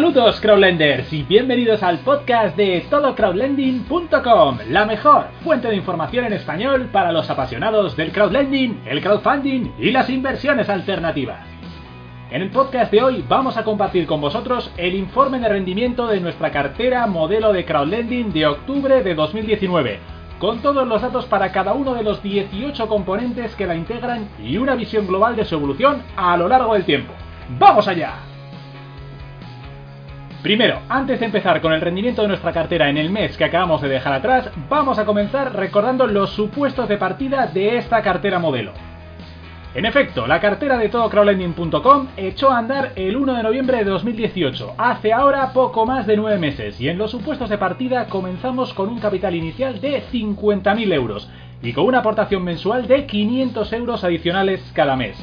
Saludos crowdlenders y bienvenidos al podcast de todocrowdlending.com, la mejor fuente de información en español para los apasionados del crowdlending, el crowdfunding y las inversiones alternativas. En el podcast de hoy vamos a compartir con vosotros el informe de rendimiento de nuestra cartera modelo de crowdlending de octubre de 2019, con todos los datos para cada uno de los 18 componentes que la integran y una visión global de su evolución a lo largo del tiempo. ¡Vamos allá! Primero, antes de empezar con el rendimiento de nuestra cartera en el mes que acabamos de dejar atrás, vamos a comenzar recordando los supuestos de partida de esta cartera modelo. En efecto, la cartera de todocrowdlending.com echó a andar el 1 de noviembre de 2018, hace ahora poco más de 9 meses, y en los supuestos de partida comenzamos con un capital inicial de 50.000 euros y con una aportación mensual de 500 euros adicionales cada mes.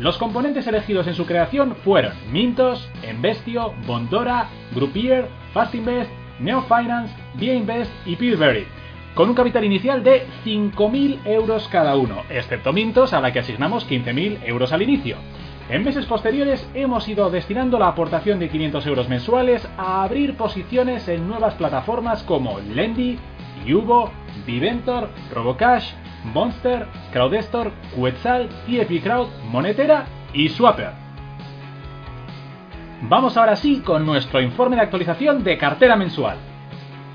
Los componentes elegidos en su creación fueron Mintos, Investio, Bondora, Groupier, Fastinvest, Neofinance, Invest y Pillberry, con un capital inicial de 5.000 euros cada uno, excepto Mintos a la que asignamos 15.000 euros al inicio. En meses posteriores hemos ido destinando la aportación de 500 euros mensuales a abrir posiciones en nuevas plataformas como Lendy, Yubo, Viventor, Robocash, Monster, Crowdestor, Quetzal, TFP Crowd, Monetera y Swapper. Vamos ahora sí con nuestro informe de actualización de cartera mensual.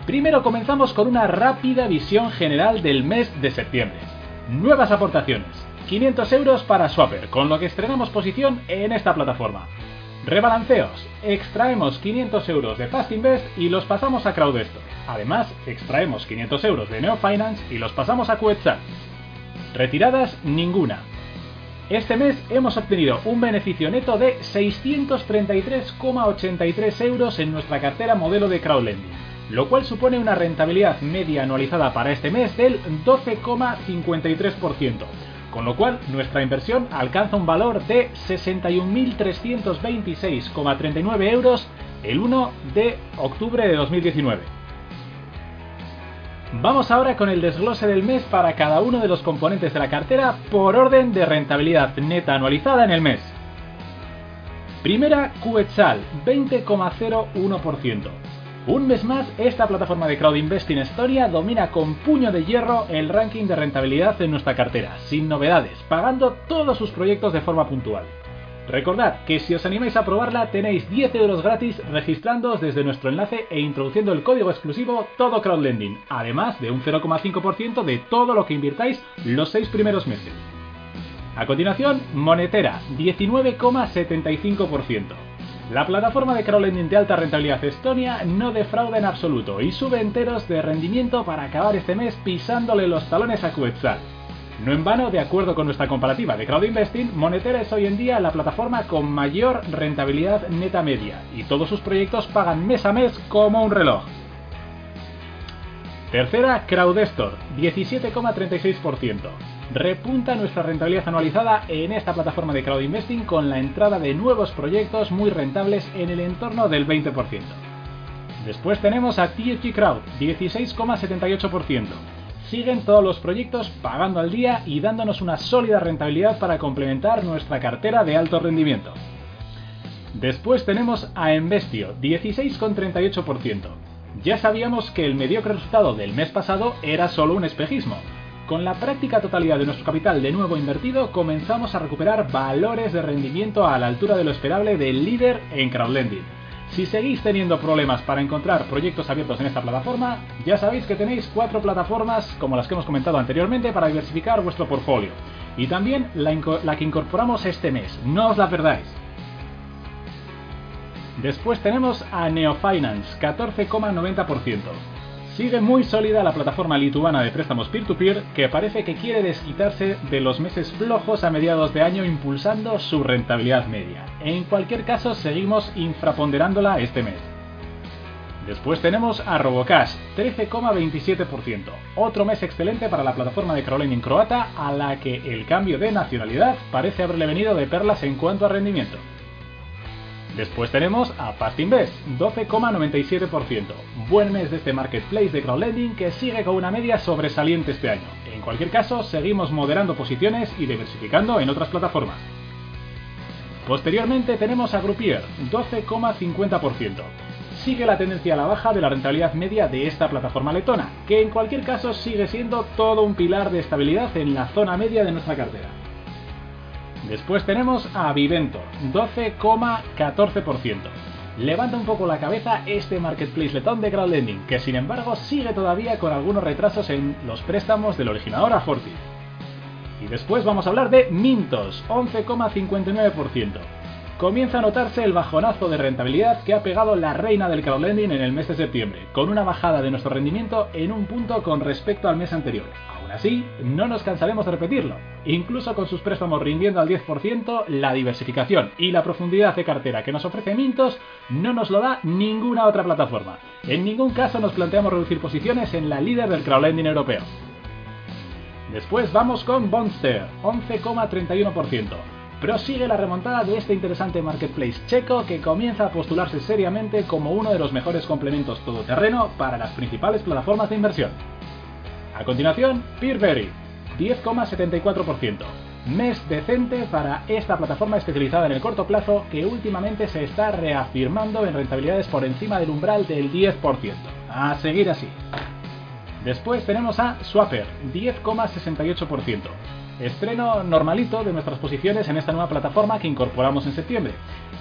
Primero comenzamos con una rápida visión general del mes de septiembre. Nuevas aportaciones. 500 euros para Swapper, con lo que estrenamos posición en esta plataforma. Rebalanceos. Extraemos 500 euros de Fast Invest y los pasamos a Crowdestor. Además, extraemos 500 euros de Neofinance y los pasamos a Quetzal. Retiradas, ninguna. Este mes hemos obtenido un beneficio neto de 633,83 euros en nuestra cartera modelo de crowdlending, lo cual supone una rentabilidad media anualizada para este mes del 12,53%, con lo cual nuestra inversión alcanza un valor de 61.326,39 euros el 1 de octubre de 2019. Vamos ahora con el desglose del mes para cada uno de los componentes de la cartera por orden de rentabilidad neta anualizada en el mes. Primera, Quetzal, 20,01%. Un mes más, esta plataforma de crowd investing Estonia domina con puño de hierro el ranking de rentabilidad en nuestra cartera, sin novedades, pagando todos sus proyectos de forma puntual. Recordad que si os animáis a probarla tenéis 10 euros gratis registrándoos desde nuestro enlace e introduciendo el código exclusivo Todo Crowdlending, además de un 0,5% de todo lo que invirtáis los 6 primeros meses. A continuación, Monetera, 19,75%. La plataforma de crowdlending de alta rentabilidad Estonia no defrauda en absoluto y sube enteros de rendimiento para acabar este mes pisándole los talones a Quetzal. No en vano, de acuerdo con nuestra comparativa de crowd investing, Monetera es hoy en día la plataforma con mayor rentabilidad neta media y todos sus proyectos pagan mes a mes como un reloj. Tercera, Crowdestor, 17,36% repunta nuestra rentabilidad anualizada en esta plataforma de crowd investing con la entrada de nuevos proyectos muy rentables en el entorno del 20%. Después tenemos a TFG Crowd, 16,78%. Siguen todos los proyectos pagando al día y dándonos una sólida rentabilidad para complementar nuestra cartera de alto rendimiento. Después tenemos a Investio, 16,38%. Ya sabíamos que el mediocre resultado del mes pasado era solo un espejismo, con la práctica totalidad de nuestro capital de nuevo invertido, comenzamos a recuperar valores de rendimiento a la altura de lo esperable del líder en crowdlending. Si seguís teniendo problemas para encontrar proyectos abiertos en esta plataforma, ya sabéis que tenéis cuatro plataformas como las que hemos comentado anteriormente para diversificar vuestro portfolio. Y también la, la que incorporamos este mes, no os la perdáis. Después tenemos a Neofinance, 14,90%. Sigue muy sólida la plataforma lituana de préstamos peer-to-peer que parece que quiere desquitarse de los meses flojos a mediados de año impulsando su rentabilidad media. En cualquier caso, seguimos infraponderándola este mes. Después tenemos a Robocash, 13,27%. Otro mes excelente para la plataforma de crowdlending croata a la que el cambio de nacionalidad parece haberle venido de perlas en cuanto a rendimiento. Después tenemos a Fast Invest, 12,97%. Buen mes de este marketplace de crowdlending que sigue con una media sobresaliente este año. En cualquier caso, seguimos moderando posiciones y diversificando en otras plataformas. Posteriormente tenemos a Groupier, 12,50%. Sigue la tendencia a la baja de la rentabilidad media de esta plataforma letona, que en cualquier caso sigue siendo todo un pilar de estabilidad en la zona media de nuestra cartera. Después tenemos a Vivento, 12,14%. Levanta un poco la cabeza este marketplace letón de crowdlending, que sin embargo sigue todavía con algunos retrasos en los préstamos del originador a Forti. Y después vamos a hablar de Mintos, 11,59%. Comienza a notarse el bajonazo de rentabilidad que ha pegado la reina del crowdlending en el mes de septiembre, con una bajada de nuestro rendimiento en un punto con respecto al mes anterior. Aún así, no nos cansaremos de repetirlo. Incluso con sus préstamos rindiendo al 10%, la diversificación y la profundidad de cartera que nos ofrece Mintos no nos lo da ninguna otra plataforma. En ningún caso nos planteamos reducir posiciones en la líder del crowdlending europeo. Después vamos con Bonster, 11,31%. Prosigue la remontada de este interesante marketplace checo que comienza a postularse seriamente como uno de los mejores complementos todoterreno para las principales plataformas de inversión. A continuación, Peerberry, 10,74%. Mes decente para esta plataforma especializada en el corto plazo que últimamente se está reafirmando en rentabilidades por encima del umbral del 10%. A seguir así. Después tenemos a Swapper, 10,68%. Estreno normalito de nuestras posiciones en esta nueva plataforma que incorporamos en septiembre.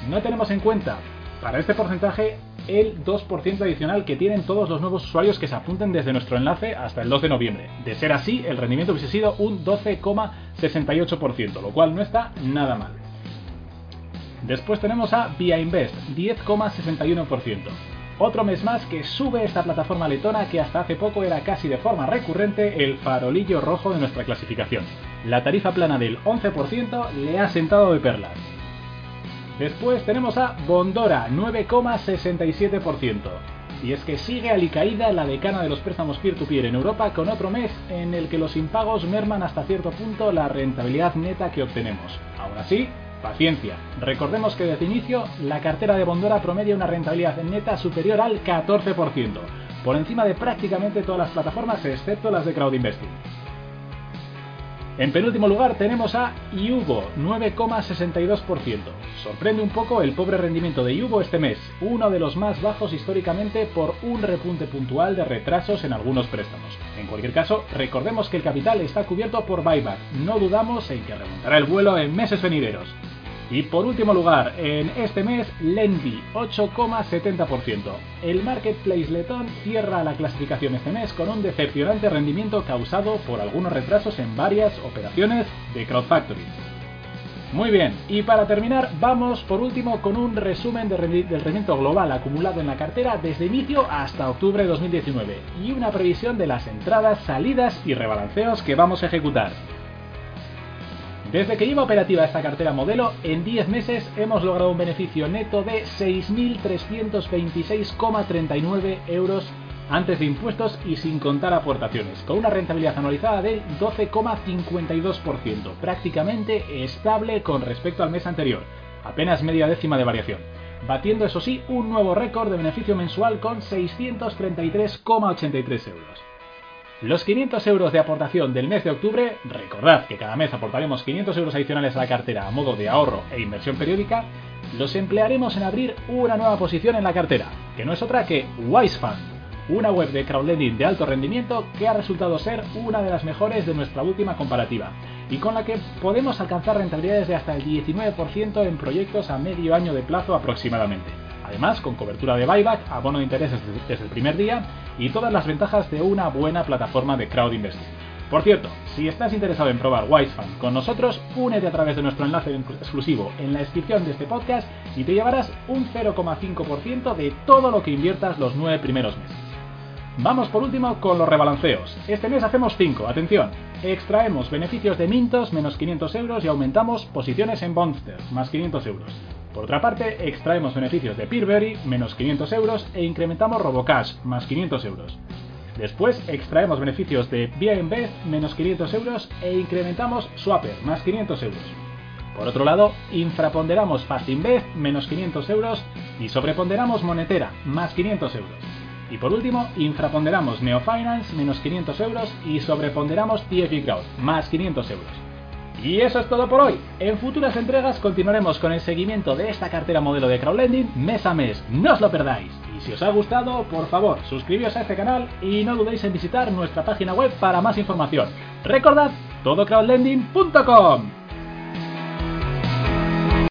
No tenemos en cuenta para este porcentaje el 2% adicional que tienen todos los nuevos usuarios que se apunten desde nuestro enlace hasta el 2 de noviembre. De ser así, el rendimiento hubiese sido un 12,68%, lo cual no está nada mal. Después tenemos a Via Invest, 10,61%. Otro mes más que sube esta plataforma letona que hasta hace poco era casi de forma recurrente el farolillo rojo de nuestra clasificación. La tarifa plana del 11% le ha sentado de perlas. Después tenemos a Bondora, 9,67%. Y es que sigue alicaída la decana de los préstamos peer-to-peer en Europa con otro mes en el que los impagos merman hasta cierto punto la rentabilidad neta que obtenemos. Aún así, Paciencia. Recordemos que desde inicio la cartera de Bondora promedia una rentabilidad neta superior al 14%, por encima de prácticamente todas las plataformas excepto las de crowd investing. En penúltimo lugar tenemos a Iubo, 9,62%. Sorprende un poco el pobre rendimiento de Iubo este mes, uno de los más bajos históricamente por un repunte puntual de retrasos en algunos préstamos. En cualquier caso, recordemos que el capital está cubierto por buyback, no dudamos en que remontará el vuelo en meses venideros. Y por último lugar, en este mes, Lendi, 8,70%. El marketplace letón cierra la clasificación este mes con un decepcionante rendimiento causado por algunos retrasos en varias operaciones de crowdfactory. Muy bien, y para terminar, vamos por último con un resumen del rendimiento global acumulado en la cartera desde inicio hasta octubre de 2019 y una previsión de las entradas, salidas y rebalanceos que vamos a ejecutar. Desde que lleva operativa esta cartera modelo, en 10 meses hemos logrado un beneficio neto de 6.326,39 euros antes de impuestos y sin contar aportaciones, con una rentabilidad anualizada del 12,52%, prácticamente estable con respecto al mes anterior, apenas media décima de variación, batiendo eso sí un nuevo récord de beneficio mensual con 633,83 euros. Los 500 euros de aportación del mes de octubre, recordad que cada mes aportaremos 500 euros adicionales a la cartera a modo de ahorro e inversión periódica, los emplearemos en abrir una nueva posición en la cartera, que no es otra que WiseFund, una web de crowdlending de alto rendimiento que ha resultado ser una de las mejores de nuestra última comparativa y con la que podemos alcanzar rentabilidades de hasta el 19% en proyectos a medio año de plazo aproximadamente. Además, con cobertura de buyback, abono de intereses desde el primer día y todas las ventajas de una buena plataforma de crowd investing. Por cierto, si estás interesado en probar WiseFund con nosotros, únete a través de nuestro enlace exclusivo en la descripción de este podcast y te llevarás un 0,5% de todo lo que inviertas los 9 primeros meses. Vamos por último con los rebalanceos. Este mes hacemos 5, atención. Extraemos beneficios de Mintos menos 500 euros y aumentamos posiciones en Bonster más 500 euros. Por otra parte, extraemos beneficios de Peerberry, menos 500 euros, e incrementamos Robocash, más 500 euros. Después extraemos beneficios de Via menos 500 euros, e incrementamos Swapper, más 500 euros. Por otro lado, infraponderamos FastInvest, menos 500 euros, y sobreponderamos Monetera, más 500 euros. Y por último, infraponderamos Neofinance, menos 500 euros, y sobreponderamos TFI Crowd, más 500 euros. Y eso es todo por hoy. En futuras entregas continuaremos con el seguimiento de esta cartera modelo de crowdlending mes a mes. No os lo perdáis. Y si os ha gustado, por favor, suscribíos a este canal y no dudéis en visitar nuestra página web para más información. Recordad todocrowdlending.com.